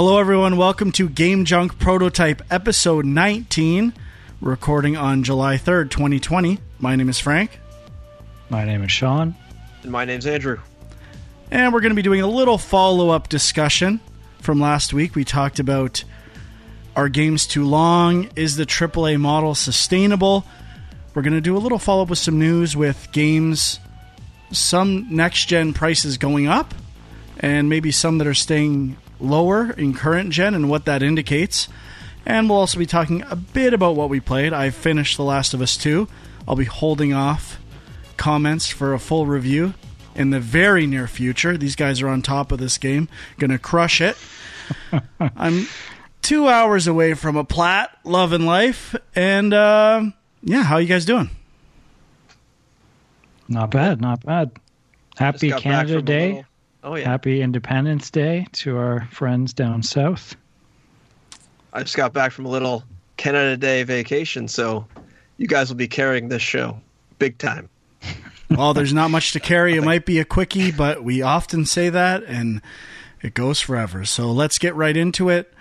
Hello, everyone. Welcome to Game Junk Prototype Episode 19, recording on July 3rd, 2020. My name is Frank, My name is Sean. And my name's Andrew. and we're going to be doing a little follow up discussion from last week. We talked about are games too long? Is the AAA model sustainable? We're going to do a little follow up with some news with games, some next gen prices going up, and maybe some that are staying lower in current gen and what that indicates. And we'll also be talking a bit about what we played. I finished The Last of Us 2. I'll be holding off comments for a full review in the very near future. These guys are on top of this game, going to crush it. I'm two hours away from a plat, love and life, and uh, yeah, how you guys doing? Not bad, not bad. Happy Just got back Canada Day. little- Oh yeah. Happy Independence Day to our friends down south. I just got back from a little Canada Day vacation, so you guys will be carrying this show big time. well, there's not much to carry. It might be a quickie, but we often say that, and it goes forever. So let's get right into it.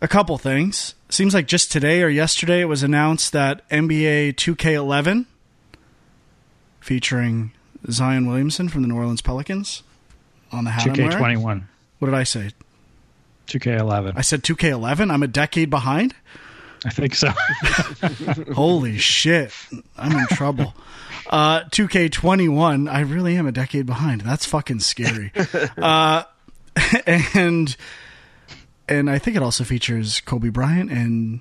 A couple things. Seems like just today or yesterday it was announced that NBA 2K11, featuring Zion Williamson from the New Orleans Pelicans, on the hat 2K21, What did I say? 2K11. I said 2K11. I'm a decade behind. I think so. Holy shit. I'm in trouble. Uh, 2K21, I really am a decade behind. That's fucking scary. Uh, and and I think it also features Kobe Bryant and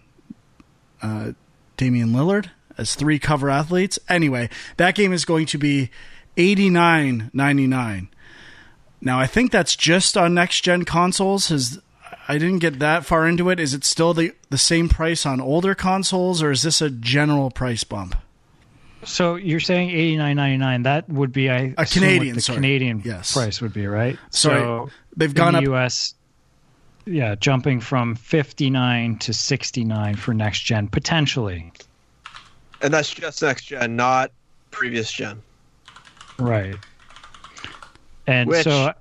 uh, Damian Lillard as three cover athletes. Anyway, that game is going to be 89.99. Now, I think that's just on next gen consoles. Has I didn't get that far into it. Is it still the the same price on older consoles, or is this a general price bump? so you're saying 89.99? That would be I assume what Canadian, the sorry. Canadian Yes. price would be, right? Sorry, So they've gone in up. the US yeah, jumping from 59 to 69 for next gen potentially. And that's just next gen, not previous gen. Right. And Which- so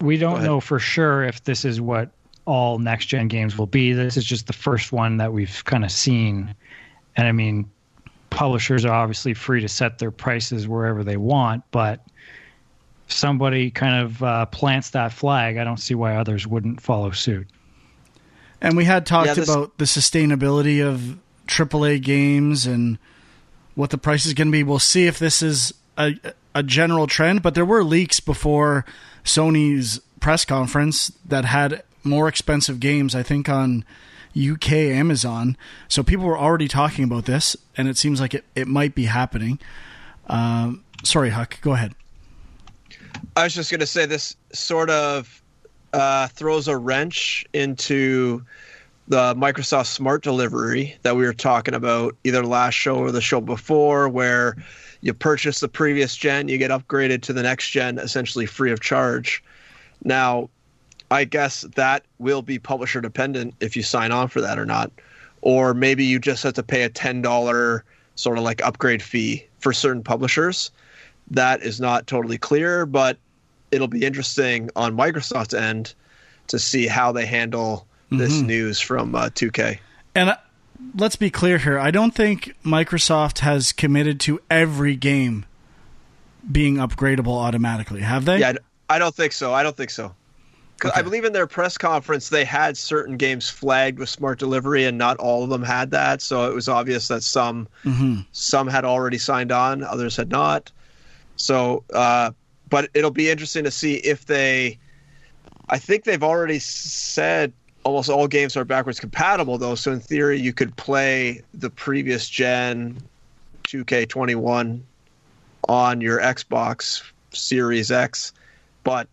we don't know for sure if this is what all next gen games will be. This is just the first one that we've kind of seen. And I mean, publishers are obviously free to set their prices wherever they want, but if somebody kind of uh, plants that flag, I don't see why others wouldn't follow suit. And we had talked Yeah, this- about the sustainability of AAA games and what the price is going to be. We'll see if this is a, a general trend, but there were leaks before Sony's press conference that had more expensive games, I think, on UK Amazon. So people were already talking about this, and it seems like it, it might be happening. Um, sorry, Huck, go ahead. I was just going to say this sort of uh, throws a wrench into the Microsoft Smart Delivery that we were talking about either last show or the show before, where you purchase the previous gen, you get upgraded to the next gen essentially free of charge. Now, I guess that will be publisher dependent if you sign on for that or not. Or maybe you just have to pay a $10 sort of like upgrade fee for certain publishers that is not totally clear, but it'll be interesting on Microsoft's end to see how they handle this Mhm. news from uh, 2K. And let's be clear here. I don't think Microsoft has committed to every game being upgradable automatically. Have they? Yeah, I don't think so. I don't think so. 'Cause I believe in their press conference they had certain games flagged with smart delivery, and not all of them had that. So it was obvious that some hmm some had already signed on, others had not. So, uh, but it'll be interesting to see if they. I think they've already said almost all games are backwards compatible, though. So in theory, you could play the previous gen 2K21 on your Xbox Series X, but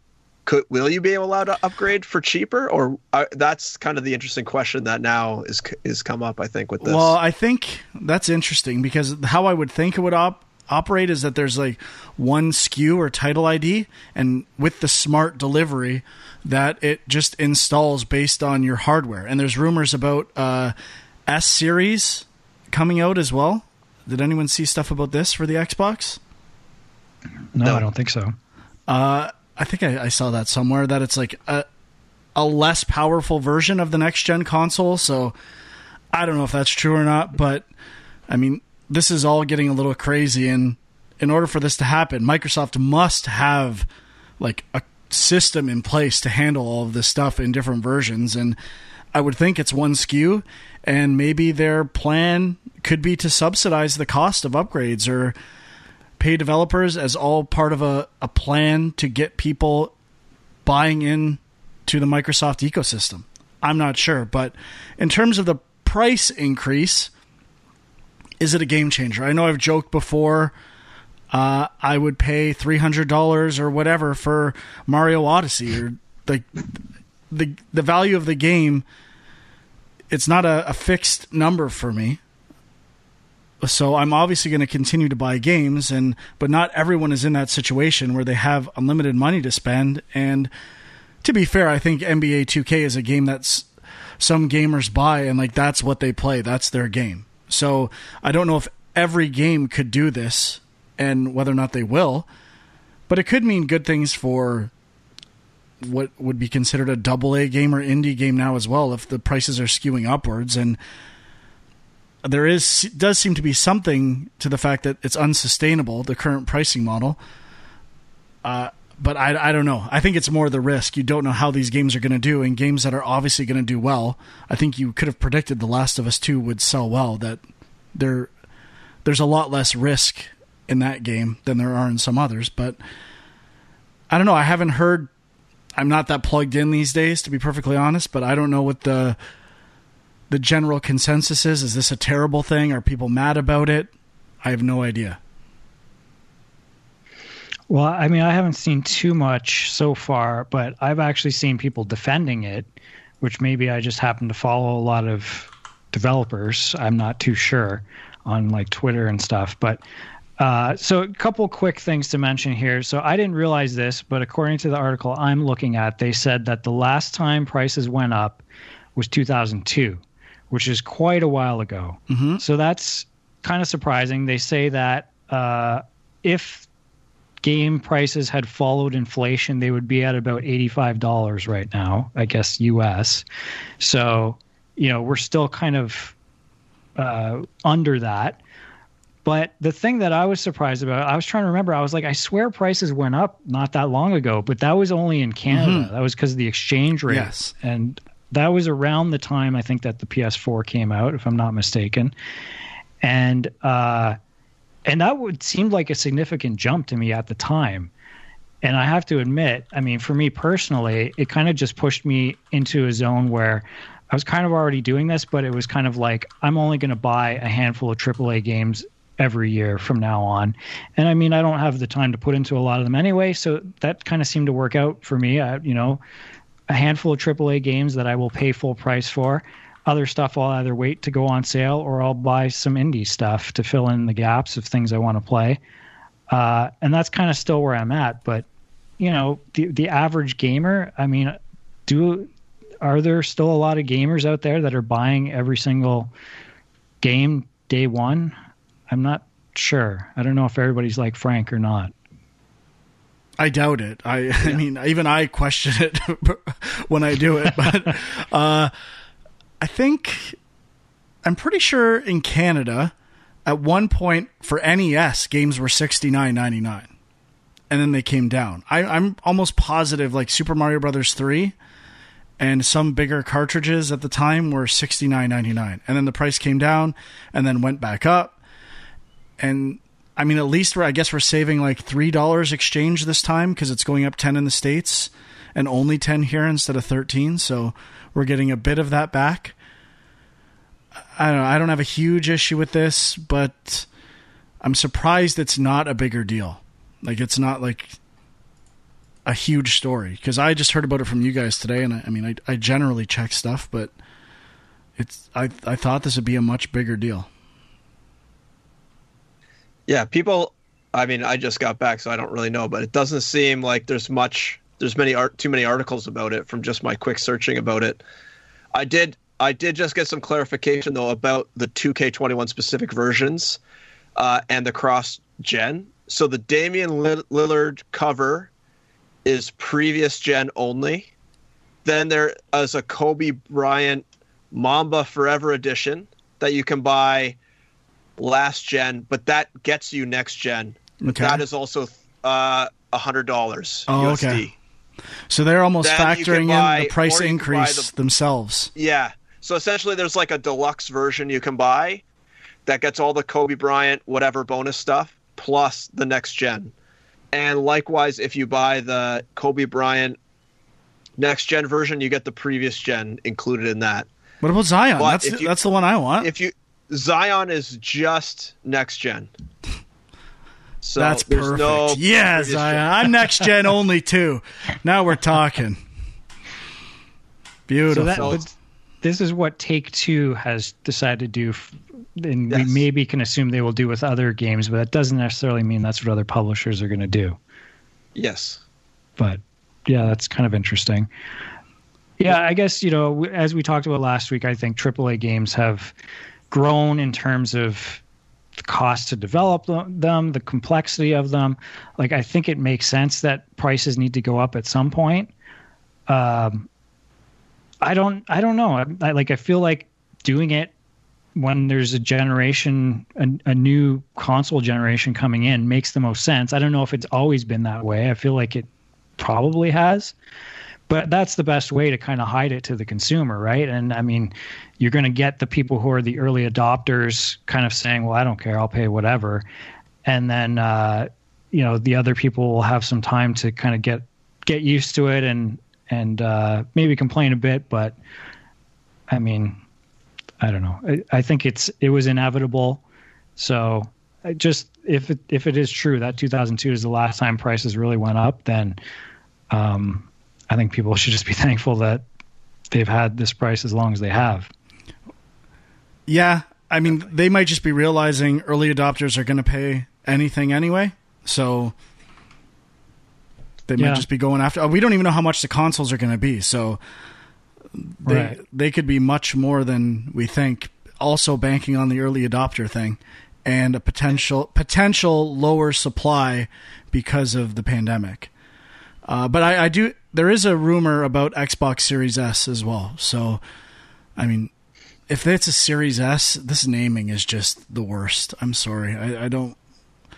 could will you be allowed to upgrade for cheaper? Or uh, that's kind of the interesting question that now is is come up. I think with this. Well, I think that's interesting because how I would think it would op- operate is that there's like one SKU or title ID, and with the smart delivery, that it just installs based on your hardware. And there's rumors about uh, S series coming out as well. Did anyone see stuff about this for the Xbox? No, No. I don't think so. Uh, I think I, I saw that somewhere that it's like a a less powerful version of the next gen console. So I don't know if that's true or not, but I mean, this is all getting a little crazy. And in order for this to happen, Microsoft must have like a system in place to handle all of this stuff in different versions. And I would think it's one SKU, and maybe their plan could be to subsidize the cost of upgrades or pay developers as all part of a, a plan to get people buying in to the Microsoft ecosystem. I'm not sure, but in terms of the price increase, is it a game changer? I know I've joked before. Uh, I would pay three hundred dollars or whatever for Mario Odyssey, or the the the value of the game. It's not a, a fixed number for me so I'm obviously going to continue to buy games and but not everyone is in that situation where they have unlimited money to spend and to be fair, I think NBA 2K is a game that's some gamers buy and like that's what they play. That's their game. So I don't know if every game could do this and whether or not they will, but it could mean good things for what would be considered a double A game or indie game now as well if the prices are skewing upwards and there is does seem to be something to the fact that it's unsustainable the current pricing model. Uh, but I, I don't know. I think it's more the risk. You don't know how these games are going to do, and games that are obviously going to do well. I think you could have predicted The Last of Us Two would sell well. That there, there's a lot less risk in that game than there are in some others. But I don't know. I haven't heard. I'm not that plugged in these days, to be perfectly honest. But I don't know what the the general consensus is? Is this a terrible thing? Are people mad about it? I have no idea. Well, I mean, I haven't seen too much so far, but I've actually seen people defending it, which maybe I just happen to follow a lot of developers. I'm not too sure on like Twitter and stuff, but uh, so a couple quick things to mention here. So I didn't realize this, but according to the article I'm looking at, they said that the last time prices went up was 2002 which is quite a while ago. Mm-hmm. So that's kind of surprising. They say that uh, if game prices had followed inflation, they would be at about $85 right now, I guess, US. So, you know, we're still kind of uh, under that. But the thing that I was surprised about, I was trying to remember, I was like, I swear prices went up not that long ago, but that was only in Canada. Mm-hmm. That was because of the exchange rate. Yes. And that was around the time I think that the PS4 came out, if I'm not mistaken, and uh, and that would seem like a significant jump to me at the time. And I have to admit, I mean, for me personally, it kind of just pushed me into a zone where I was kind of already doing this, but it was kind of like I'm only going to buy a handful of AAA games every year from now on. And I mean, I don't have the time to put into a lot of them anyway, so that kind of seemed to work out for me. I, you know, a handful of AAA games that I will pay full price for. Other stuff I'll either wait to go on sale or I'll buy some indie stuff to fill in the gaps of things I want to play. Uh, and that's kind of still where I'm at. But you know, the the average gamer, I mean, do are there still a lot of gamers out there that are buying every single game day one? I'm not sure. I don't know if everybody's like Frank or not. I doubt it. I, yeah. I mean, even I question it when I do it, but uh, I think I'm pretty sure in Canada, at one point for NES, games were sixty nine ninety nine, and then they came down. I, I'm almost positive, like Super Mario Brothers three, and some bigger cartridges at the time were sixty nine ninety nine, and then the price came down, and then went back up, and I mean, at least we're, I guess we're saving like three dollars exchange this time because it's going up ten in the states and only ten here instead of thirteen. So we're getting a bit of that back. I don't know. I don't have a huge issue with this, but I'm surprised it's not a bigger deal. Like it's not like a huge story because I just heard about it from you guys today, and I, I mean, I, I generally check stuff, but it's I I thought this would be a much bigger deal. Yeah, people. I mean, I just got back, so I don't really know, but it doesn't seem like there's much. There's many art, too many articles about it from just my quick searching about it. I did. I did just get some clarification though about the 2K21 specific versions uh, and the cross gen. So the Damian Lillard cover is previous gen only. Then there is a Kobe Bryant Mamba Forever Edition that you can buy last gen, but that gets you next gen. Okay. That is also uh, a hundred dollars Oh, USD. okay. So they're almost Then you can factoring in the price or you can buy increase the- themselves. Yeah. So essentially, there's like a deluxe version you can buy that gets all the Kobe Bryant whatever bonus stuff plus the next gen. And likewise, if you buy the Kobe Bryant next gen version, you get the previous gen included in that. What about Zion? But that's you- that's the one I want. If you Zion is just next gen. So that's perfect. no yeah, previous Zion. gen. I'm next gen only too. Now we're talking. Beautiful. So that, this is what Take Two has decided to do, and Yes. we maybe can assume they will do with other games, but that doesn't necessarily mean that's what other publishers are going to do. Yes. But yeah, that's kind of interesting. Yeah, I guess you know, as we talked about last week, I think AAA games have grown in terms of the cost to develop them, the complexity of them. Like, I think it makes sense that prices need to go up at some point. Um, I don't, I don't know. I, I like, I feel like doing it when there's a generation, a, a new console generation coming in makes the most sense. I don't know if it's always been that way. I feel like it probably has but that's the best way to kind of hide it to the consumer right? And i mean you're going to get the people who are the early adopters kind of saying well i don't care i'll pay whatever. And then uh, you know the other people will have some time to kind of get get used to it and and uh, maybe complain a bit but i mean i don't know. I, I think it's it was inevitable. So just if it if it is true that 2002 is the last time prices really went up then um, I think people should just be thankful that they've had this price as long as they have. yeah, I mean, they might just be realizing early adopters are going to pay anything anyway. So they might Yeah. just be going after. We don't even know how much the consoles are going to be. So they Right. they could be much more than we think. Also banking on the early adopter thing and a potential potential lower supply because of the pandemic. Uh, but I, I do. There is a rumor about Xbox Series S as well. So, I mean, if it's a Series S, this naming is just the worst. I'm sorry. I, I don't.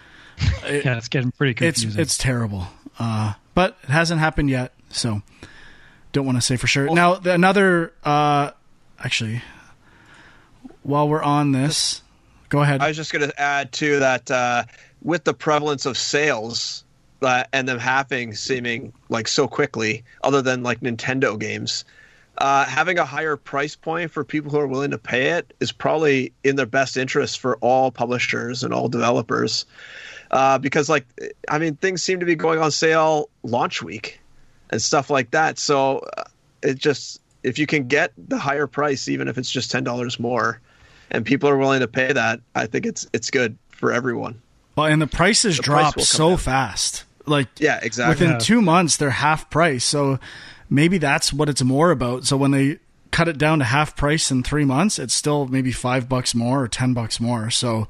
It- Yeah, it's getting pretty it's confusing. it's terrible. Uh, but it hasn't happened yet, so don't want to say for sure. now the- another. Uh, actually, while we're on this, go ahead. I was just going to add too that uh, with the prevalence of sales uh, and them happening seeming like so quickly, other than like Nintendo games, uh, having a higher price point for people who are willing to pay it is probably in their best interest for all publishers and all developers. Uh, because like I mean, things seem to be going on sale launch week and stuff like that. So uh, it just if you can get the higher price, even if it's just ten dollars more, and people are willing to pay that, I think it's it's good for everyone. well, and the prices The drop come so down. fast. Like Yeah, exactly. within two months, they're half price. So maybe that's what it's more about. So when they cut it down to half price in three months, it's still maybe five bucks more or ten bucks more. So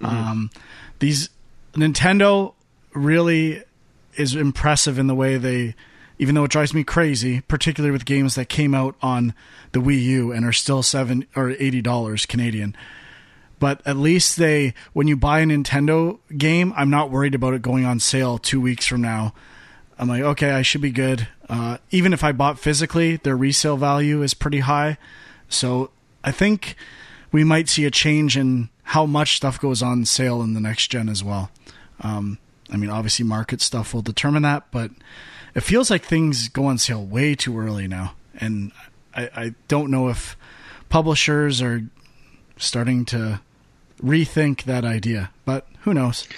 um, these Nintendo really is impressive in the way they, even though it drives me crazy, particularly with games that came out on the Wii U and are still seven or eighty dollars Canadian. But at least they, when you buy a Nintendo game, I'm not worried about it going on sale two weeks from now. I'm like, okay, I should be good. Uh, even if I bought physically, their resale value is pretty high. So I think we might see a change in how much stuff goes on sale in the next gen as well. Um, I mean, obviously, market stuff will determine that, but it feels like things go on sale way too early now. And I, I don't know if publishers are starting to rethink that idea, but who knows?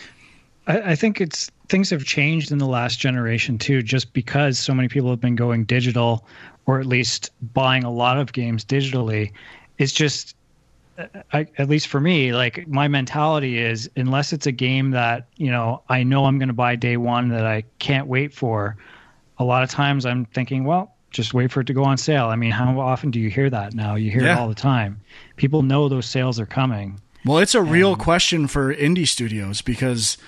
I, I think it's things have changed in the last generation too, just because so many people have been going digital, or at least buying a lot of games digitally. It's just, I, at least for me, like my mentality is, unless it's a game that you know I know I'm going to buy day one that I can't wait for. A lot of times I'm thinking, well, just wait for it to go on sale. I mean, how often do you hear that now? You hear Yeah. it all the time. People know those sales are coming. Well, it's a real um, question for indie studios because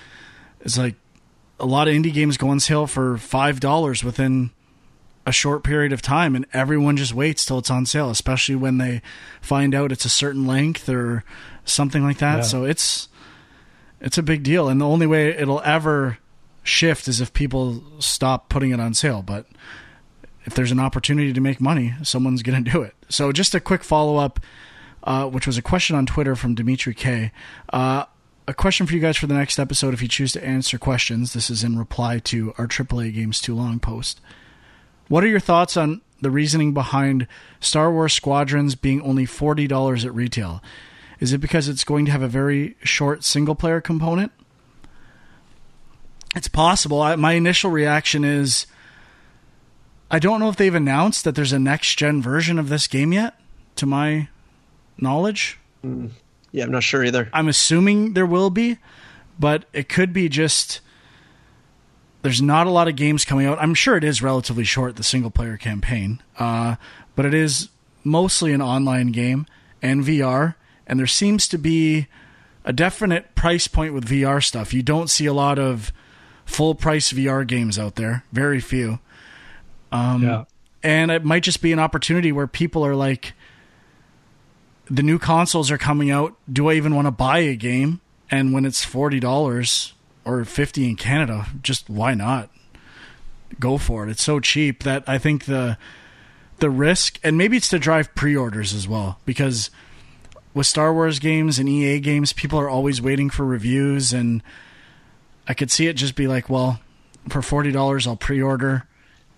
it's like a lot of indie games go on sale for five dollars within a short period of time, and everyone just waits till it's on sale, especially when they find out it's a certain length or something like that. Yeah. So it's it's a big deal, and the only way it'll ever shift is if people stop putting it on sale. But if there's an opportunity to make money, someone's going to do it. So just a quick follow up, uh, which was a question on Twitter from Dimitri K. Uh, a question for you guys for the next episode if you choose to answer questions. This is in reply to our AAA Games Too Long post. What are your thoughts on the reasoning behind Star Wars Squadrons being only $40 at retail? Is it because it's going to have a very short single player component? It's possible. I, my initial reaction is I don't know if they've announced that there's a next gen version of this game yet, to my knowledge. Yeah, I'm not sure either. I'm assuming there will be, but it could be just there's not a lot of games coming out. I'm sure it is relatively short, the single player campaign, uh, but it is mostly an online game and VR, and there seems to be a definite price point with VR stuff. You don't see a lot of full price VR games out there, very few. Um, yeah. and it might just be an opportunity where people are like the new consoles are coming out. Do i even want to buy a game? And when it's $40 or 50 in canada just why not? Go for it. It's so cheap that i think the the risk and maybe it's to drive pre-orders as well because with star wars games and ea games people are always waiting for reviews and i could see it just be like well for $40 i'll pre-order.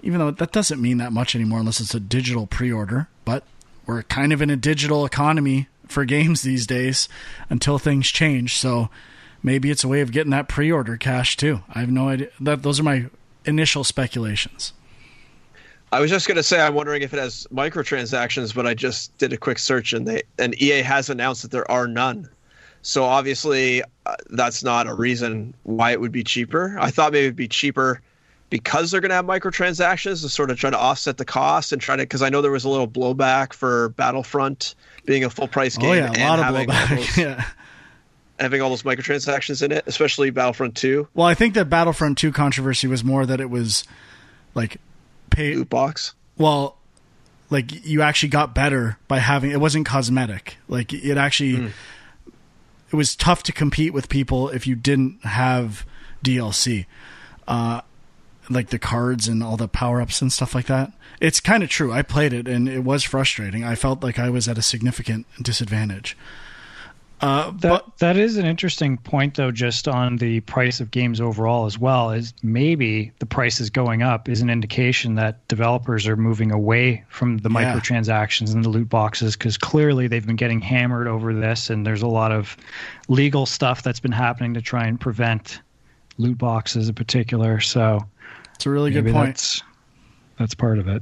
Even though that doesn't mean that much anymore unless it's a digital pre-order but we're kind of in a digital economy for games these days until things change so maybe it's a way of getting that pre-order cash too i have no idea that those are my initial speculations I was just going to say I'm wondering if it has microtransactions, but I just did a quick search and they and EA has announced that there are none. So obviously uh, that's not a reason why it would be cheaper. I thought maybe it'd be cheaper because they're going to have microtransactions to sort of try to offset the cost and try to because I know there was a little blowback for Battlefront being a full price game oh yeah a and lot of blowback those, yeah. having all those microtransactions in it, especially Battlefront 2 well i think that battlefront 2 controversy was more that it was like pay loot box. well like you actually got better by having it wasn't cosmetic. Like it actually it was tough to compete with people if you didn't have dlc uh like the cards and all the power-ups and stuff like that it's kind of true i played it and it was frustrating i felt like i was at a significant disadvantage uh That but that is an interesting point, though. Just on the price of games overall, as well is maybe the price is going up is an indication that developers are moving away from the Yeah. microtransactions and the loot boxes because clearly they've been getting hammered over this, and there's a lot of legal stuff that's been happening to try and prevent loot boxes in particular. So it's a really good point that's that's part of it.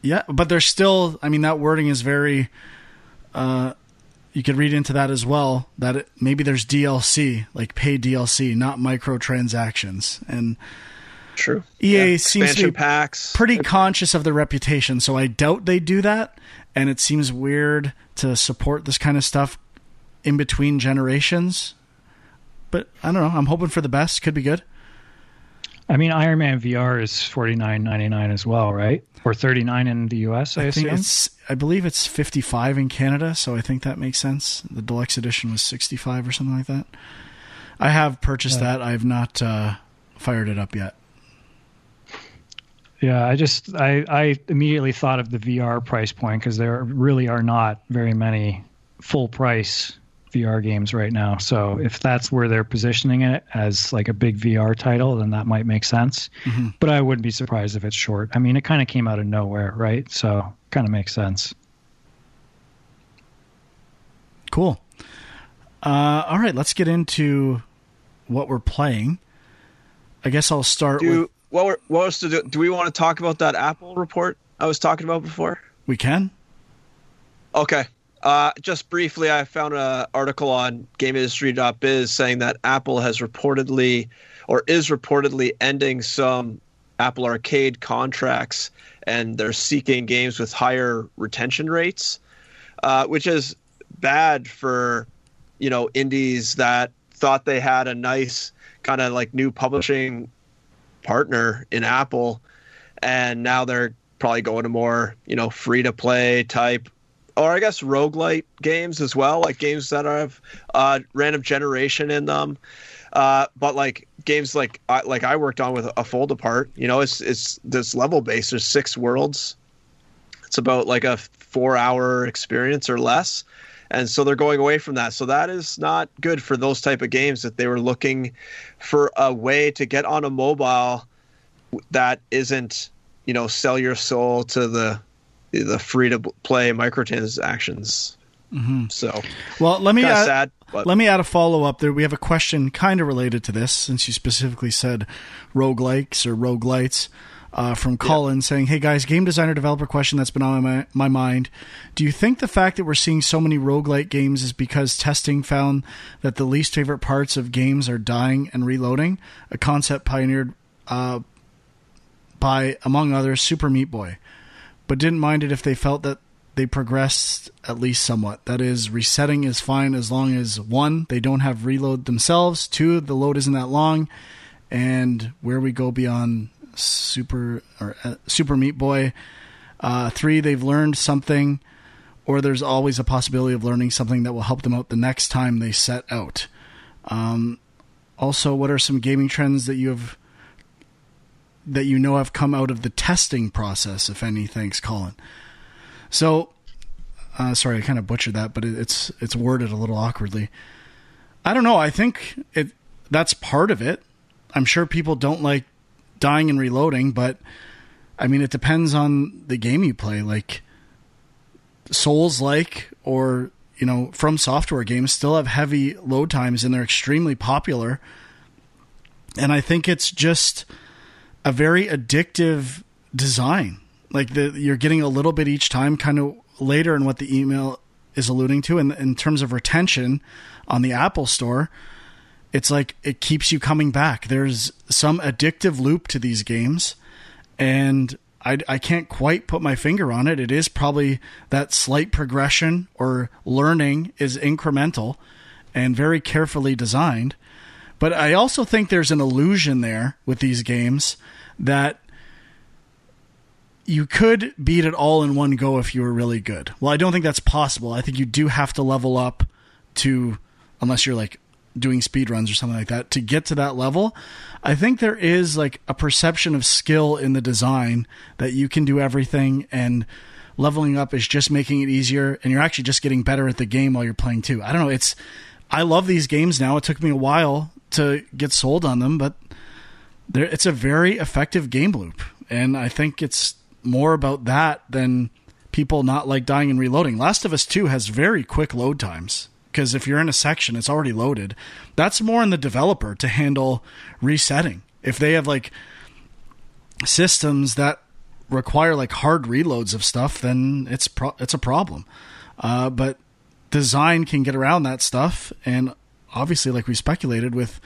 Yeah, but there's still. I mean, that wording is very. Uh, you could read into that as well that it, maybe there's DLC, like paid DLC, not microtransactions, and True. EA seems to be packs. pretty conscious of their reputation. So I doubt they do that, and it seems weird to support this kind of stuff in between generations. But I don't know. I'm hoping for the best. Could be good. I mean, Iron Man VR is forty nine ninety nine as well, right? Or thirty nine in the US, I, I think it's. I believe it's 55 in Canada, so I think that makes sense. The deluxe edition was 65 or something like that. I have purchased Yeah. that. I have not uh, fired it up yet. Yeah, I just I I immediately thought of the VR price point because there really are not very many full price VR games right now. So if that's where they're positioning it as like a big VR title, then that might make sense. Mhm. But I wouldn't be surprised if it's short. I mean, it kind of came out of nowhere, right? So kind of makes sense. Cool. Uh, all right, let's get into what we're playing. I guess I'll start Do with. what? Were, what else to do? Do we want to talk about that Apple report I was talking about before? We can. Okay. Uh, just briefly, I found an article on GameIndustry.biz saying that Apple has reportedly, or is reportedly, ending some Apple Arcade contracts, and they're seeking games with higher retention rates, uh, which is bad for, you know, indies that thought they had a nice kind of like new publishing partner in Apple, and now they're probably going to more you know free to play type or I guess roguelite games as well, like games that have uh, random generation in them. Uh, but like games like I, like I worked on with a fold apart, you know, it's it's this level based. There's six worlds. It's about like a four hour experience or less, and so they're going away from that. So that is not good for those type of games that they were looking for a way to get on a mobile that isn't you know sell your soul to the the free to play microtransactions. Mm-hmm. So, well, let me add, sad, let me add a follow up there. We have a question kind of related to this, since you specifically said roguelikes or roguelites. Uh, from Colin yeah. saying, Hey guys, game designer developer question that's been on my, my mind. Do you think the fact that we're seeing so many roguelite games is because testing found that the least favorite parts of games are dying and reloading? A concept pioneered uh, by, among others, Super Meat Boy but didn't mind it if they felt that they progressed at least somewhat. That is, resetting is fine as long as one, they don't have reload themselves, two, the load isn't that long, and where we go beyond Super or uh, Super Meat Boy, uh, three, they've learned something, or there's always a possibility of learning something that will help them out the next time they set out. Um, also, what are some gaming trends that you have that you know have come out of the testing process, if any? Thanks, Colin. So, uh, sorry, I kind of butchered that, but it's it's worded a little awkwardly. I don't know. I think it that's part of it. I'm sure people don't like dying and reloading, but I mean, it depends on the game you play. Like Souls, like or you know, FromSoftware games still have heavy load times, and they're extremely popular. And I think it's just a very addictive design. Like the, you're getting a little bit each time, kind of later in what the email is alluding to. And in terms of retention on the Apple Store, it's like it keeps you coming back. There's some addictive loop to these games, and I, I can't quite put my finger on it. It is probably that slight progression or learning is incremental and very carefully designed. But I also think there's an illusion there with these games that you could beat it all in one go if you were really good. Well, I don't think that's possible. I think you do have to level up to, unless you're like doing speed runs or something like that, to get to that level. I think there is like a perception of skill in the design that you can do everything and leveling up is just making it easier and you're actually just getting better at the game while you're playing too. I don't know. It's, I love these games now. It took me a while to get sold on them, but there, it's a very effective game loop, and I think it's more about that than people not like dying and reloading. Last of Us Two has very quick load times because if you're in a section, it's already loaded. That's more in the developer to handle resetting. If they have like systems that require like hard reloads of stuff, then it's pro- it's a problem. Uh, but design can get around that stuff, and obviously, like we speculated with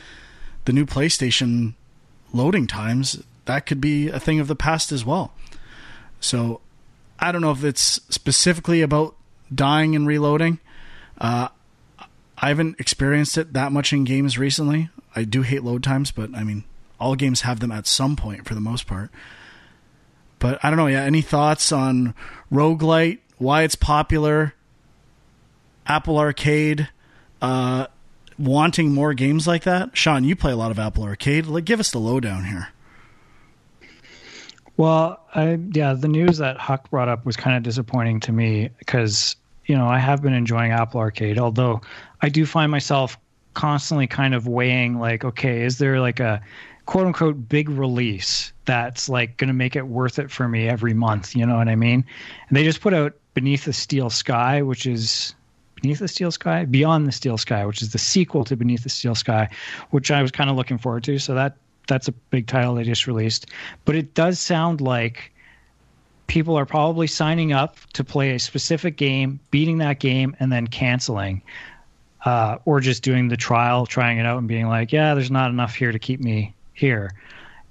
the new PlayStation loading times, that could be a thing of the past as well. So I don't know if it's specifically about dying and reloading. Uh, I haven't experienced it that much in games recently. I do hate load times, but I mean, all games have them at some point for the most part. But I don't know. Yeah, any thoughts on roguelite? Why it's popular? Apple Arcade? Uh, wanting more games like that? Sean, you play a lot of Apple Arcade. Like, give us the lowdown here. Well, I, yeah, the news that Huck brought up was kind of disappointing to me because you know I have been enjoying Apple Arcade, although I do find myself constantly kind of weighing like, okay, is there like a quote unquote big release that's like going to make it worth it for me every month? You know what I mean? And they just put out Beneath the Steel Sky, which is Beneath the Steel Sky, Beyond the Steel Sky, which is the sequel to Beneath the Steel Sky, which I was kind of looking forward to. So that that's a big title they just released. But it does sound like people are probably signing up to play a specific game, beating that game, and then canceling, uh, or just doing the trial, trying it out, and being like, "Yeah, there's not enough here to keep me here."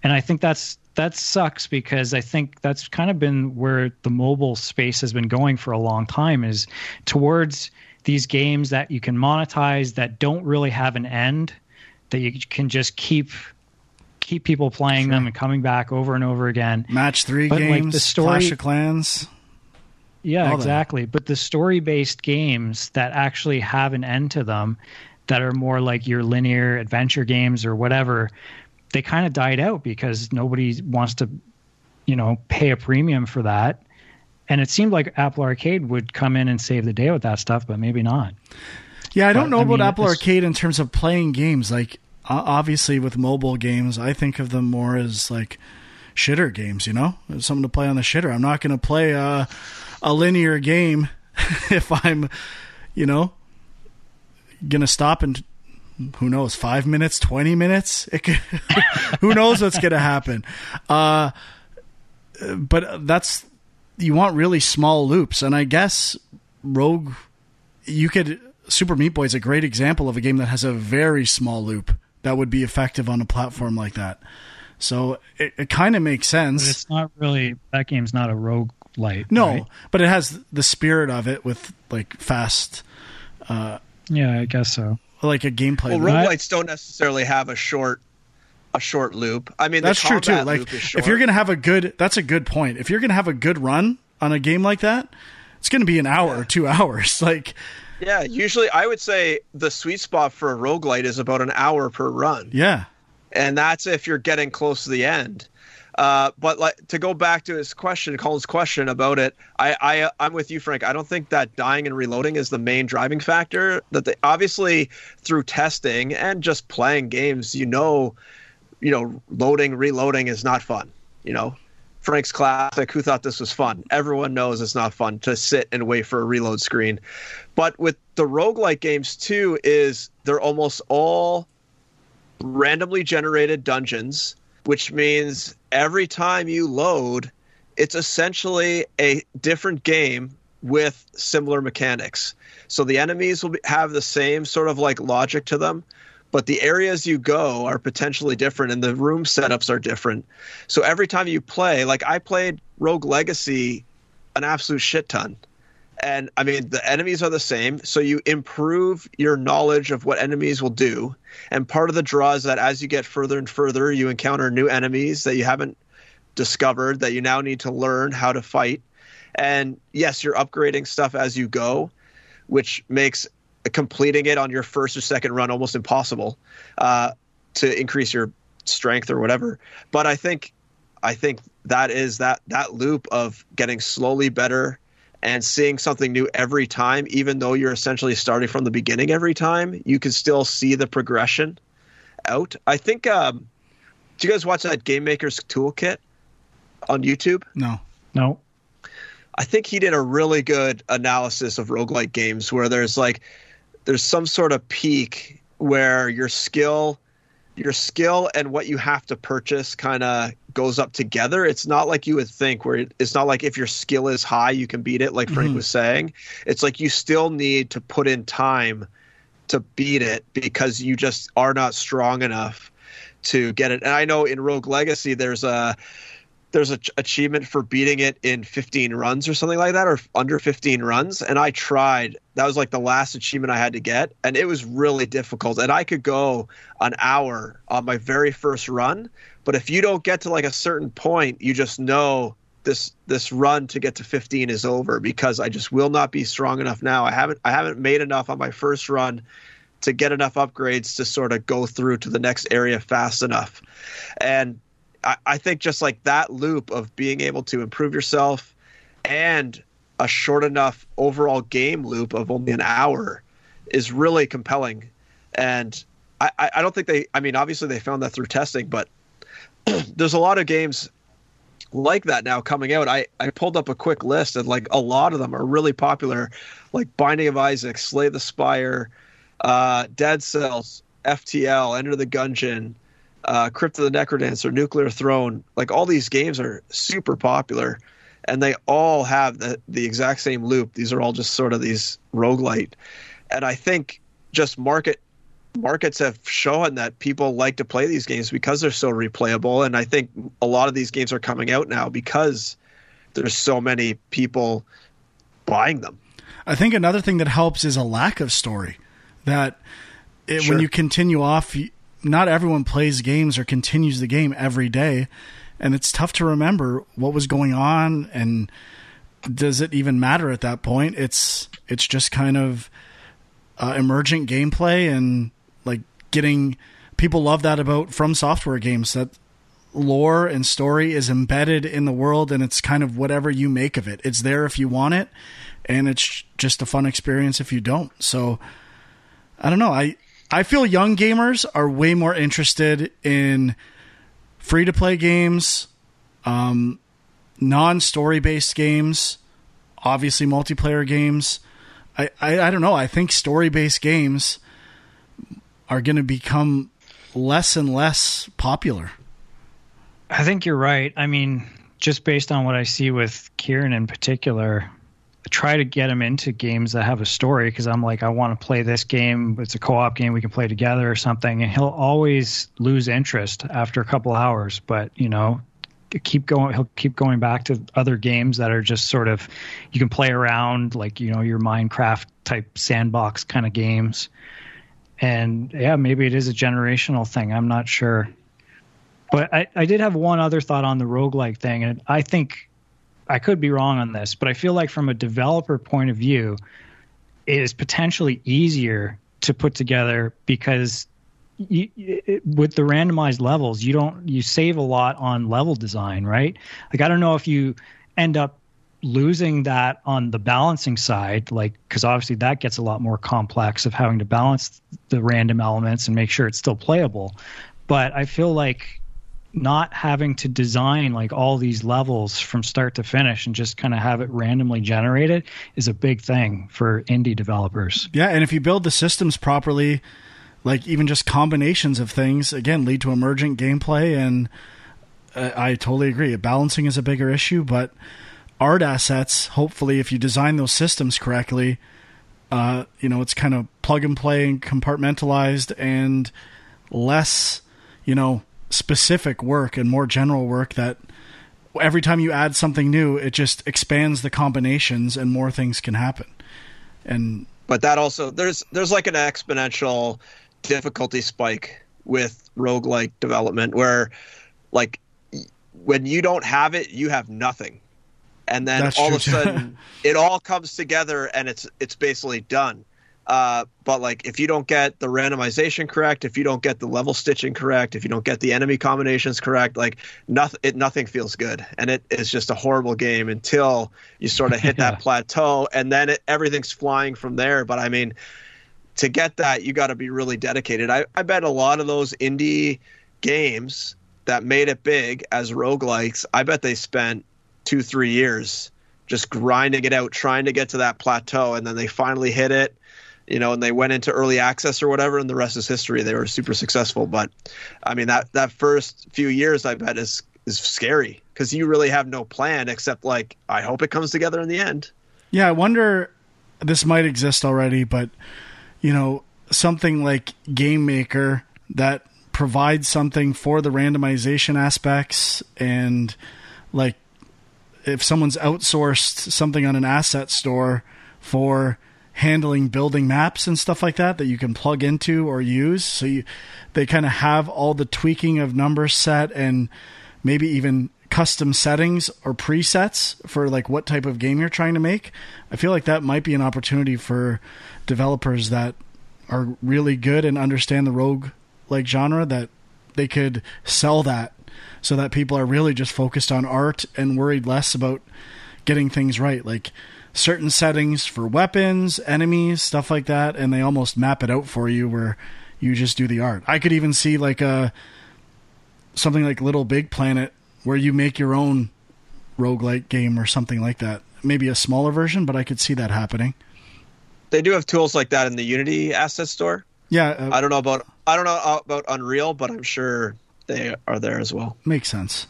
And I think that's that sucks because I think that's kind of been where the mobile space has been going for a long time is towards these games that you can monetize that don't really have an end, that you can just keep keep people playing sure. them and coming back over and over again. Match three but games, like the story, Clash of Clans. Yeah, exactly. That. But the story based games that actually have an end to them, that are more like your linear adventure games or whatever, they kind of died out because nobody wants to, you know, pay a premium for that. And it seemed like Apple Arcade would come in and save the day with that stuff, but maybe not. Yeah, I don't but, know I about mean, Apple Arcade in terms of playing games. Like, obviously, with mobile games, I think of them more as like shitter games. You know, something to play on the shitter. I'm not going to play a, a linear game if I'm, you know, going to stop and who knows, five minutes, twenty minutes. Could, who knows what's going to happen? Uh, but that's you want really small loops, and I guess Rogue, you could Super Meat Boy is a great example of a game that has a very small loop that would be effective on a platform like that. So it, it kind of makes sense. But it's not really that game's not a rogue light. No, right? but it has the spirit of it with like fast. Uh, yeah, I guess so. Like a gameplay. Well, roguelites don't necessarily have a short a short loop. I mean, that's true too. Like if you're gonna have a good, that's a good point. If you're gonna have a good run on a game like that, it's gonna be an hour yeah. or two hours. Like, yeah, usually I would say the sweet spot for a roguelite is about an hour per run. Yeah, and that's if you're getting close to the end. Uh, but like to go back to his question, Colin's question about it, I, I I'm with you, Frank. I don't think that dying and reloading is the main driving factor. That they obviously through testing and just playing games, you know, you know, loading, reloading is not fun. You know, Frank's classic. Who thought this was fun? Everyone knows it's not fun to sit and wait for a reload screen. But with the roguelike games too, is they're almost all randomly generated dungeons, which means every time you load, it's essentially a different game with similar mechanics. So the enemies will be, have the same sort of like logic to them, but the areas you go are potentially different and the room setups are different. So every time you play, like I played Rogue Legacy an absolute shit ton. And I mean, the enemies are the same, so you improve your knowledge of what enemies will do. And part of the draw is that as you get further and further, you encounter new enemies that you haven't discovered that you now need to learn how to fight. And yes, you're upgrading stuff as you go, which makes completing it on your first or second run almost impossible uh, to increase your strength or whatever. But I think I think that is that that loop of getting slowly better and seeing something new every time, even though you're essentially starting from the beginning every time, you can still see the progression out. I think. Um, do you guys watch that Game Maker's Toolkit on YouTube? No, no. I think he did a really good analysis of roguelike games where there's like there's some sort of peak where your skill your skill and what you have to purchase kind of goes up together. It's not like you would think where it's not like if your skill is high you can beat it like Frank mm-hmm. was saying. It's like you still need to put in time to beat it because you just are not strong enough to get it. And I know in Rogue Legacy there's a there's an achievement for beating it in 15 runs or something like that or under 15 runs and i tried. That was like the last achievement i had to get and it was really difficult and i could go an hour on my very first run but if you don't get to like a certain point you just know this this run to get to 15 is over because i just will not be strong enough now. I haven't i haven't made enough on my first run to get enough upgrades to sort of go through to the next area fast enough. And I, I think just like that loop of being able to improve yourself and a short enough overall game loop of only an hour is really compelling. And I, I don't think they, I mean, obviously they found that through testing, but there's a lot of games like that now coming out. I, I pulled up a quick list and like a lot of them are really popular, like Binding of Isaac, Slay the Spire, uh, Dead Cells, FTL, Enter the Gungeon, uh, Crypt of the Necrodancer, Nuclear Throne, like all these games are super popular and they all have the, the exact same loop. These are all just sort of these roguelite. And I think just market markets have shown that people like to play these games because they're so replayable. And I think a lot of these games are coming out now because there's so many people buying them. I think another thing that helps is a lack of story. That it, Sure. when you continue off, not everyone plays games or continues the game every day, and it's tough to remember what was going on and does it even matter at that point? It's it's just kind of uh, emergent gameplay and like getting people love that about FromSoftware games that lore and story is embedded in the world and it's kind of whatever you make of it. It's there if you want it and it's just a fun experience if you don't. So I don't know. I I feel young gamers are way more interested in free to play games, um, non story based games, obviously multiplayer games. I, I, I don't know. I think story based games are going to become less and less popular. I think you're right. I mean, just based on what I see with Kieran in particular, try to get him into games that have a story because I'm like, I want to play this game. It's a co-op game we can play together or something, and he'll always lose interest after a couple hours. But you know, keep going. He'll keep going back to other games that are just sort of you can play around, like you know, your Minecraft type sandbox kind of games. And yeah, maybe it is a generational thing. I'm not sure. But I, I did have one other thought on the roguelike thing, and I think I could be wrong on this, but I feel like from a developer point of view, it is potentially easier to put together because you, it, with the randomized levels, you don't you save a lot on level design, right? Like I don't know if you end up losing that on the balancing side, like because obviously that gets a lot more complex of having to balance the random elements and make sure it's still playable. But I feel like not having to design like all these levels from start to finish and just kind of have it randomly generated is a big thing for indie developers. Yeah, and if you build the systems properly, like even just combinations of things, again, lead to emergent gameplay. And uh, I totally agree. Balancing is a bigger issue, but art assets, hopefully, if you design those systems correctly, uh, you know, it's kind of plug and play and compartmentalized and less, you know, specific work and more general work that every time you add something new, it just expands the combinations and more things can happen. And but that also there's there's like an exponential difficulty spike with roguelike development where like when you don't have it you have nothing. And then That's all true, of a sudden it all comes together and it's it's basically done uh, but like if you don't get the randomization correct if you don't get the level stitching correct if you don't get the enemy combinations correct like nothing it nothing feels good. And it is just a horrible game until you sort of hit Yeah. that plateau and then it, everything's flying from there. But i mean to get that you got to be really dedicated. I, I bet a lot of those indie games that made it big as roguelikes i bet they spent two three years just grinding it out trying to get to that plateau and then they finally hit it you know and they went into early access or whatever and the rest is history they were super successful but i mean that that first few years i bet is is scary because you really have no plan except like i hope it comes together in the end Yeah, I wonder. This might exist already, but you know, something like Game Maker that provides something for the randomization aspects, and like if someone's outsourced something on an asset store for handling building maps and stuff like that that you can plug into or use so you they kind of have all the tweaking of numbers set and maybe even custom settings or presets for like what type of game you're trying to make. I feel like that might be an opportunity for developers that are really good and understand the rogue like genre that they could sell that so that people are really just focused on art and worried less about getting things right like certain settings for weapons, enemies, stuff like that and they almost map it out for you where you just do the art. I could even see like a something like Little Big Planet where you make your own roguelike game or something like that. Maybe a smaller version, but I could see that happening. they do have tools like that in the unity asset store Yeah, uh, I don't know about I don't know about Unreal, but I'm sure they are there as well. makes sense.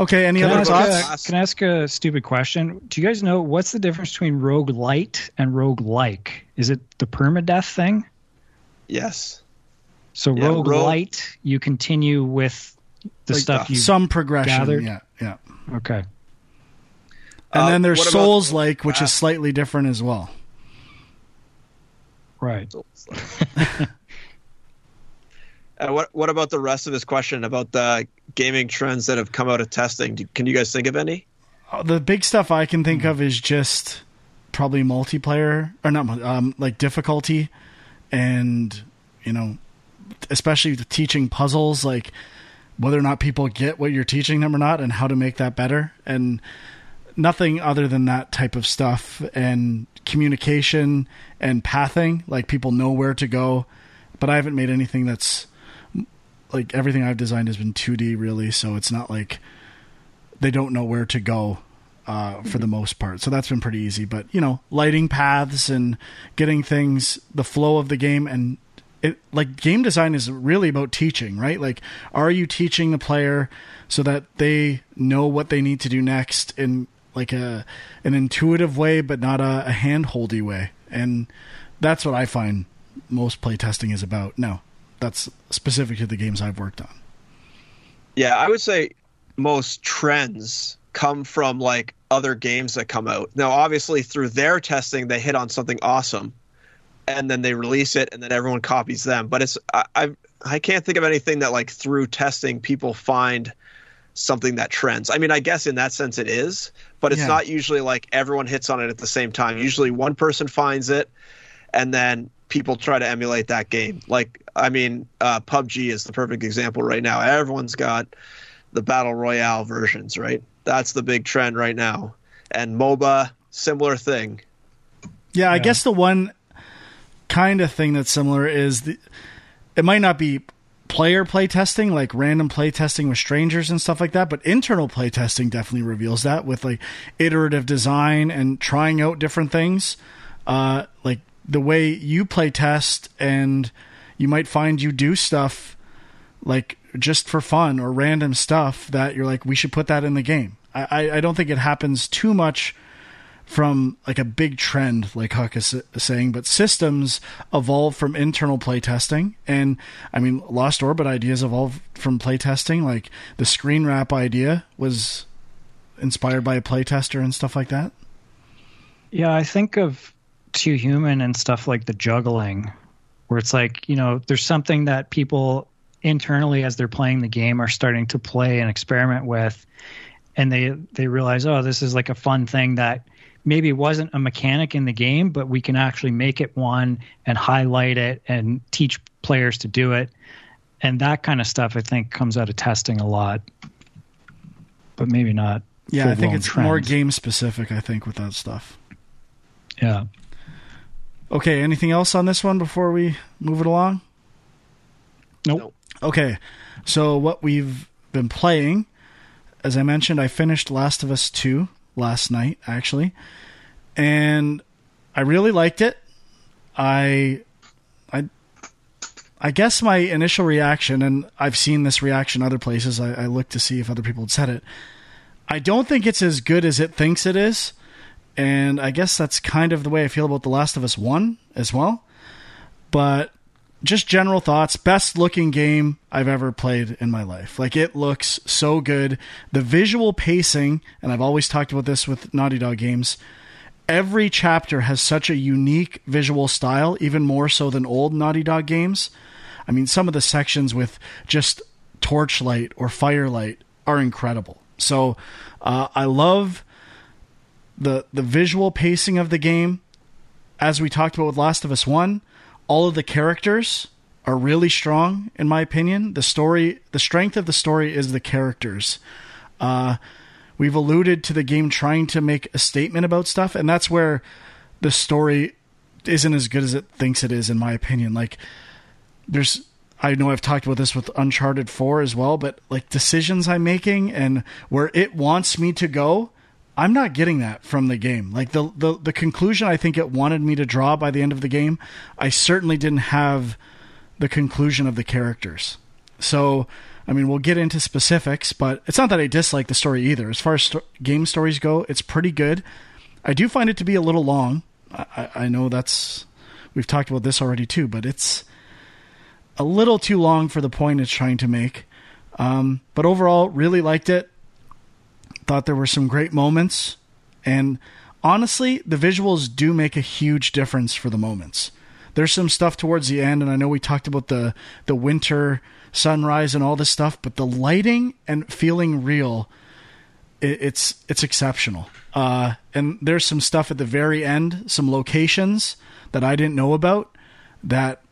Okay, any Can I, other ask thoughts? a, can I ask a stupid question? Do you guys know what's the difference between roguelite and roguelike? Is it the permadeath thing? Yes. So Yeah, rogue rogue- light, you continue with the Like stuff you Some progression. gathered? Yeah, yeah. Okay. And Uh, then there's Souls like, which Ah. is slightly different as well. Right. And what what about the rest of his question about the gaming trends that have come out of testing? Do, can you guys think of any? Uh, The big stuff I can think of is just probably multiplayer or not, um, like difficulty, and you know, especially the teaching puzzles, like whether or not people get what you're teaching them or not, and how to make that better, and nothing other than that type of stuff, and communication and pathing, like people know where to go. But I haven't made anything that's like everything I've designed has been 2D really, so it's not like they don't know where to go uh, for the most part. So that's been pretty easy. But you know, lighting paths and getting things, the flow of the game, and it like game design is really about teaching, right? Like, are you teaching the player so that they know what they need to do next in like a an intuitive way, but not a, a handholdy way? And that's what I find most playtesting is about. No, that's specific to the games I've worked on. Yeah, I would say most trends come from like other games that come out. Now, obviously, through their testing, they hit on something awesome, and then they release it, and then everyone copies them. But it's I I, I can't think of anything that like through testing people find something that trends. I mean, I guess in that sense it is, but it's Yeah. not usually like everyone hits on it at the same time. Usually one person finds it, and then people try to emulate that game. Like, I mean, uh, PUBG is the perfect example right now. Everyone's got the battle royale versions, right? That's the big trend right now. And MOBA, similar thing. Yeah, I Yeah. guess the one kind of thing that's similar is the it might not be player play testing like random play testing with strangers and stuff like that but internal play testing definitely reveals that with like iterative design and trying out different things uh like the way you play test and you might find you do stuff like just for fun or random stuff that you're like we should put that in the game i i, don't think it happens too much from like a big trend, like Huck is saying, but systems evolve from internal playtesting. And I mean, Lost Orbit ideas evolve from playtesting. Like the screen wrap idea was inspired by a playtester and stuff like that. Yeah, I think of Too Human and stuff like the juggling, where it's like, you know, there's something that people internally as they're playing the game are starting to play and experiment with and they they realize, oh, this is like a fun thing that maybe wasn't a mechanic in the game, but we can actually make it one and highlight it and teach players to do it. And that kind of stuff I think comes out of testing a lot. But maybe not. Yeah, I think it's more game specific, I think, with that stuff. Yeah. Okay, anything else on this one before we move it along? Nope. Okay, so what we've been playing, as I mentioned, I finished Last of Us 2 last night, actually, and I really liked it. I, I, I guess my initial reaction, and I've seen this reaction other places. I, I looked to see if other people had said it. I don't think it's as good as it thinks it is, and I guess that's kind of the way I feel about The Last of Us 1 as well. But just general thoughts. Best looking game i've ever played in my life. Like it looks so good. The visual pacing and i've always talked about this with naughty dog games every chapter has such a unique visual style even more so than old naughty dog games. I mean some of the sections with just torchlight or firelight are incredible. So uh, i love the the visual pacing of the game as we talked about with last of us 1 all of the characters are really strong in my opinion. The story the strength of the story is the characters. Uh, we've alluded to the game trying to make a statement about stuff and that's where the story isn't as good as it thinks it is in my opinion. Like there's I know I've talked about this with Uncharted 4 as well, but like decisions I'm making and where it wants me to go, I'm not getting that from the game. Like the, the the conclusion I think it wanted me to draw by the end of the game, I certainly didn't have the conclusion of the characters. So, I mean, we'll get into specifics, but it's not that I dislike the story either. As far as sto- game stories go, it's pretty good. I do find it to be a little long. I, I know that's we've talked about this already too, but it's a little too long for the point it's trying to make. Um, but overall, really liked it. Thought there were some great moments. And honestly, the visuals do make a huge difference for the moments. There's some stuff towards the end, and I know we talked about the the winter sunrise and all this stuff, but the lighting and feeling real, it, it's it's exceptional. Uh, and there's some stuff at the very end, some locations that I didn't know about that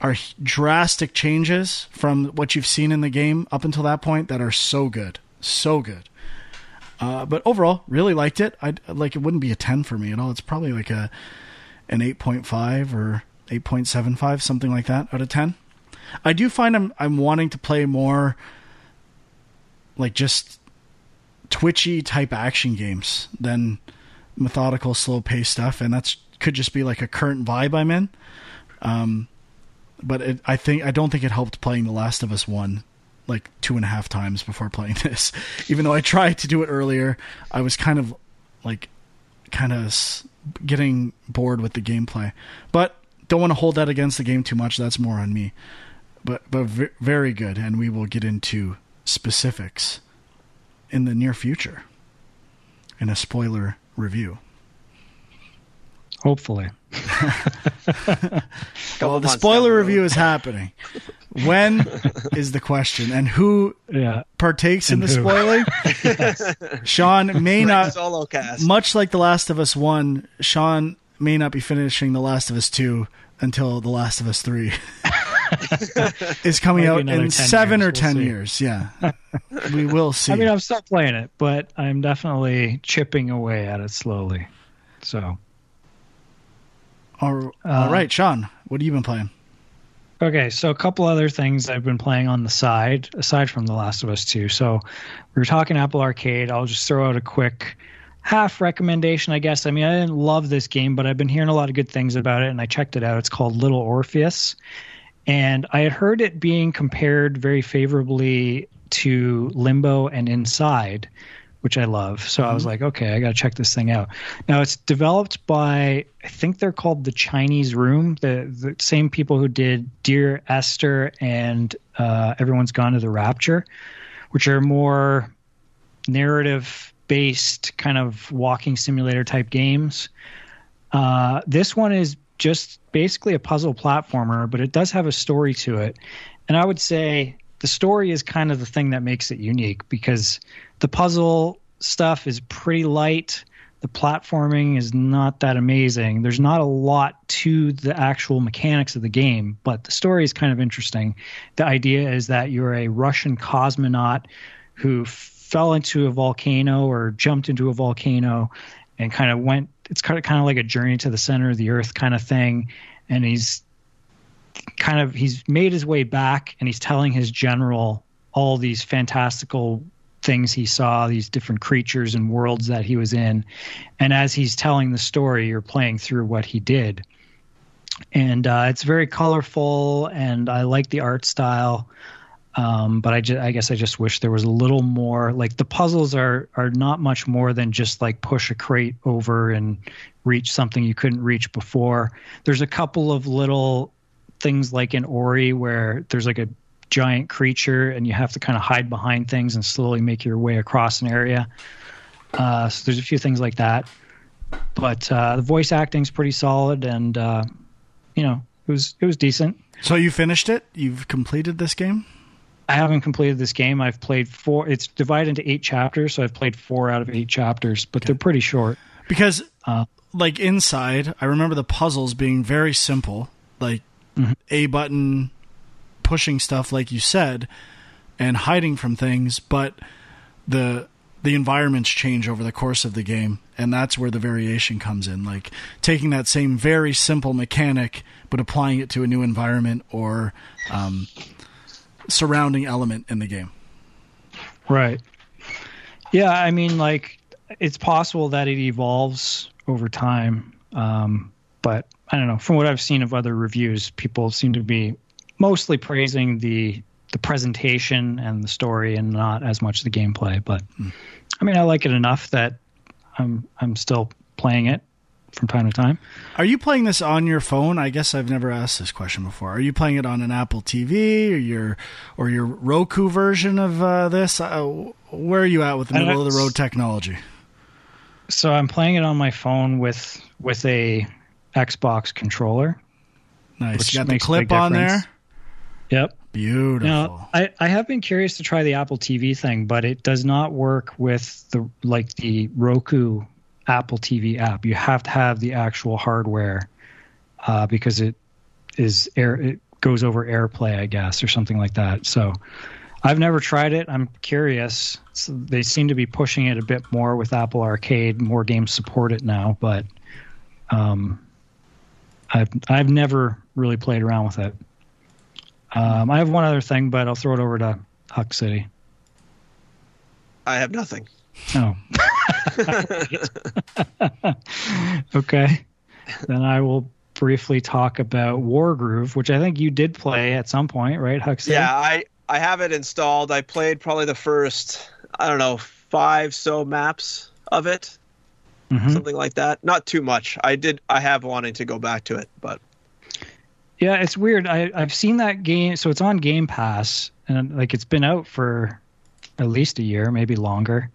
are drastic changes from what you've seen in the game up until that point that are so good, so good. Uh, but overall, really liked it. I like it wouldn't be a ten for me at all. It's probably like a an eight point five or eight point seven five, something like that out of ten. I do find I'm I'm wanting to play more like just twitchy type action games than methodical, slow paced stuff, and that's could just be like a current vibe I'm in. Um, but it, I think I don't think it helped playing The Last of Us One like two and a half times before playing this. Even though I tried to do it earlier, I was kind of like kind of getting bored with the gameplay. But don't want to hold that against the game too much. That's more on me. But but v- very good, and we will get into specifics in the near future in a spoiler review. Hopefully. well, the spoiler review is happening. When is the question, and who yeah. partakes and in the spoiling? yes. Sean may not. Solo cast. Much like The Last of Us One, Sean may not be finishing The Last of Us Two until The Last of Us Three is coming out in seven years. or 10 we'll years. Yeah, we will see. I mean, I'm still playing it, but I'm definitely chipping away at it slowly. So all, all uh, right, Sean, what have you been playing? Okay, so a couple other things I've been playing on the side, aside from The Last of Us 2. So we were talking Apple Arcade. I'll just throw out a quick half recommendation, I guess. I mean, I didn't love this game, but I've been hearing a lot of good things about it, and I checked it out. It's called Little Orpheus. And I had heard it being compared very favorably to Limbo and Inside, which I love. So. I was mm-hmm. like, okay, I got to check this thing out. Now it's developed by I think they're called the Chinese Room, the the same people who did Dear Esther and uh, Everyone's Gone to the Rapture, which are more narrative based kind of walking simulator type games. Uh, this one is just basically a puzzle platformer, but it does have a story to it. And I would say the story is kind of the thing that makes it unique because the puzzle stuff is pretty light. The platforming is not that amazing. There's not a lot to the actual mechanics of the game, but the story is kind of interesting. The idea is that you're a Russian cosmonaut who fell into a volcano or jumped into a volcano and kind of went it's kind of kind of like a journey to the center of the earth kind of thing and he's kind of he's made his way back and he's telling his general all these fantastical things he saw, these different creatures and worlds that he was in. And as he's telling the story, you're playing through what he did. And uh, it's very colorful, and I like the art style. Um, but I, just, I guess I just wish there was a little more. Like the puzzles are are not much more than just like push a crate over and reach something you couldn't reach before. There's a couple of little things like in Ori where there's like a giant creature and you have to kind of hide behind things and slowly make your way across an area. Uh, so there's a few things like that, but uh, the voice acting's pretty solid, and uh, you know it was it was decent. So you finished it? You've completed this game? I haven't completed this game. I've played four. It's divided into eight chapters, so I've played four out of eight chapters, but okay. they're pretty short. Because, uh, like inside, I remember the puzzles being very simple, like mm-hmm. a button, pushing stuff, like you said, and hiding from things. But the the environments change over the course of the game, and that's where the variation comes in. Like taking that same very simple mechanic, but applying it to a new environment or um, surrounding element in the game. Right. Yeah, I mean, like it's possible that it evolves over time, um, but I don't know. From what I've seen of other reviews, people seem to be mostly praising the the presentation and the story, and not as much the gameplay. But mm. I mean, I like it enough that I'm I'm still playing it from time to time. Are you playing this on your phone? I guess I've never asked this question before. Are you playing it on an Apple TV or your or your Roku version of uh, this? Uh, where are you at with the middle of the road technology? So I'm playing it on my phone with with a Xbox controller. Nice. You got the clip on there. Yep. Beautiful. Now, I, I have been curious to try the Apple TV thing, but it does not work with the like the Roku Apple TV app. You have to have the actual hardware uh, because it is air it goes over AirPlay, I guess, or something like that. So I've never tried it. I'm curious. So they seem to be pushing it a bit more with Apple Arcade. More games support it now, but um, I've I've never really played around with it. Um, I have one other thing, but I'll throw it over to Huck City. I have nothing. Oh. okay. Then I will briefly talk about Wargroove, which I think you did play at some point, right, Huck City? Yeah, I I have it installed. I played probably the first I don't know five so maps of it, Mhm. something like that. Not too much. I did. I have wanting to go back to it, but Yeah, it's weird. I, I've seen that game. So it's on Game Pass, and like it's been out for at least a year, maybe longer.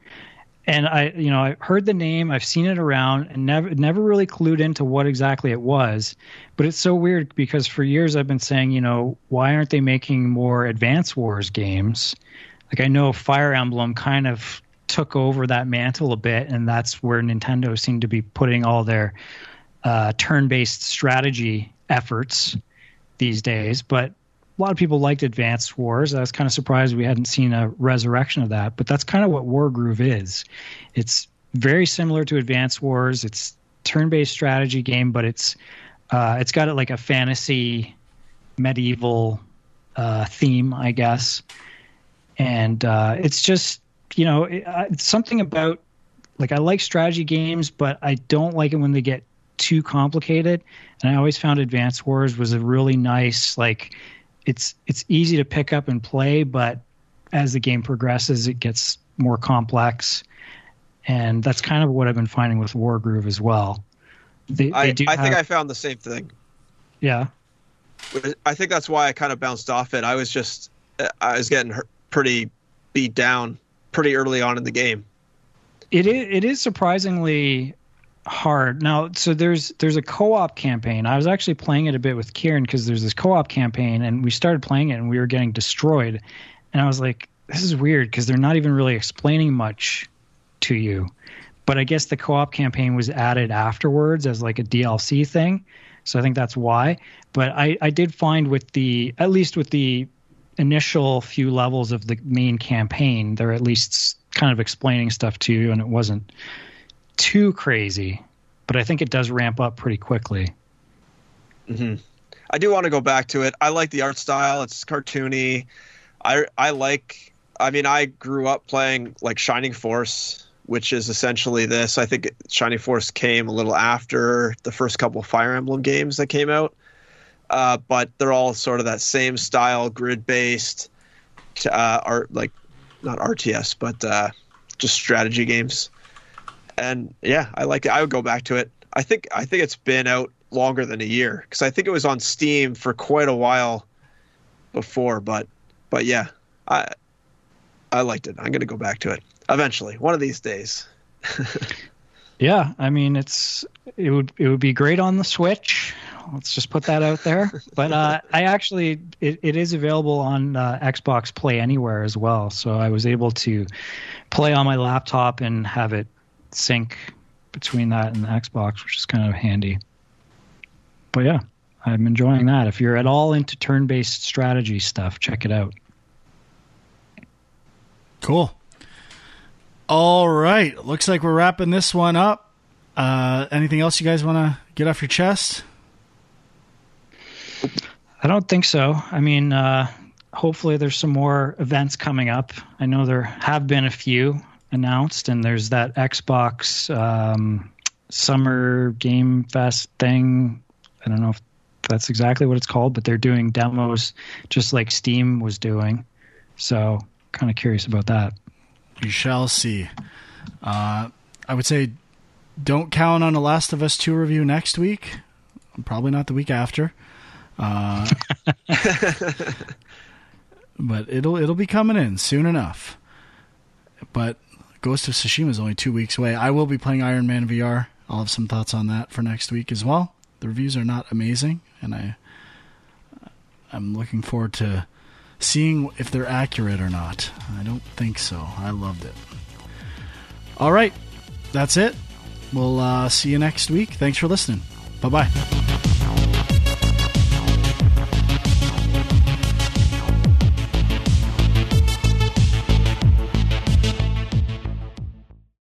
And I, you know, I heard the name, I've seen it around, and never, never really clued into what exactly it was. But it's so weird because for years I've been saying, you know, why aren't they making more Advance Wars games? Like I know Fire Emblem kind of took over that mantle a bit, and that's where Nintendo seemed to be putting all their uh, turn-based strategy efforts these days. But a lot of people liked Advanced Wars. I was kind of surprised we hadn't seen a resurrection of that. But that's kind of what Wargroove is. It's very similar to Advanced Wars. It's turn-based strategy game, but it's uh, it's got like a fantasy medieval uh, theme, I guess. And uh, it's just you know it, it's something about like I like strategy games, but I don't like it when they get too complicated. And I always found Advanced Wars was a really nice like it's it's easy to pick up and play, but as the game progresses, it gets more complex. And that's kind of what I've been finding with Wargroove as well. They, I they do I think I found the same thing. yeah. I think that's why I kind of bounced off it. I was just I was getting pretty beat down pretty early on in the game. It is, it is surprisingly hard now. So there's there's a co-op campaign. I was actually playing it a bit with Kieran because there's this co-op campaign, and we started playing it, and we were getting destroyed. And I was like, this is weird because they're not even really explaining much to you. But I guess the co-op campaign was added afterwards as like a DLC thing. So I think that's why. But I, I did find with the at least with the initial few levels of the main campaign, they're at least kind of explaining stuff to you, and it wasn't too crazy. But I think it does ramp up pretty quickly. Mm-hmm. I do want to go back to it. I like the art style. It's cartoony. I I like. I mean, I grew up playing like Shining Force, which is essentially this. I think Shining Force came a little after the first couple Fire Emblem games that came out, uh, but they're all sort of that same style, grid based, uh, art like not RTS, but uh, just strategy games. And yeah, I like it. I would go back to it. I think I think it's been out longer than a year because I think it was on Steam for quite a while before. But but yeah, I I liked it. I'm gonna go back to it eventually, one of these days. Yeah, I mean it's it would it would be great on the Switch. Let's just put that out there. But uh, I actually it, it is available on uh, Xbox Play Anywhere as well. So I was able to play on my laptop and have it sync between that and the Xbox, which is kind of handy. But yeah, I'm enjoying that. If you're at all into turn-based strategy stuff, check it out. Cool. All right. Looks like we're wrapping this one up. Uh, anything else you guys want to get off your chest? I don't think so. I mean, uh, hopefully there's some more events coming up. I know there have been a few announced, and there's that Xbox um, Summer Game Fest thing. I don't know if that's exactly what it's called, but they're doing demos just like Steam was doing. So, kind of curious about that. We shall see. Uh, I would say don't count on a Last of Us 2 review next week. Probably not the week after. Uh, but it'll it'll be coming in soon enough. But Ghost of Tsushima is only two weeks away. I will be playing Iron Man VR. I'll have some thoughts on that for next week as well. The reviews are not amazing, and I I'm looking forward to seeing if they're accurate or not. I don't think so. I loved it. All right, that's it. We'll uh, see you next week. Thanks for listening. Bye bye.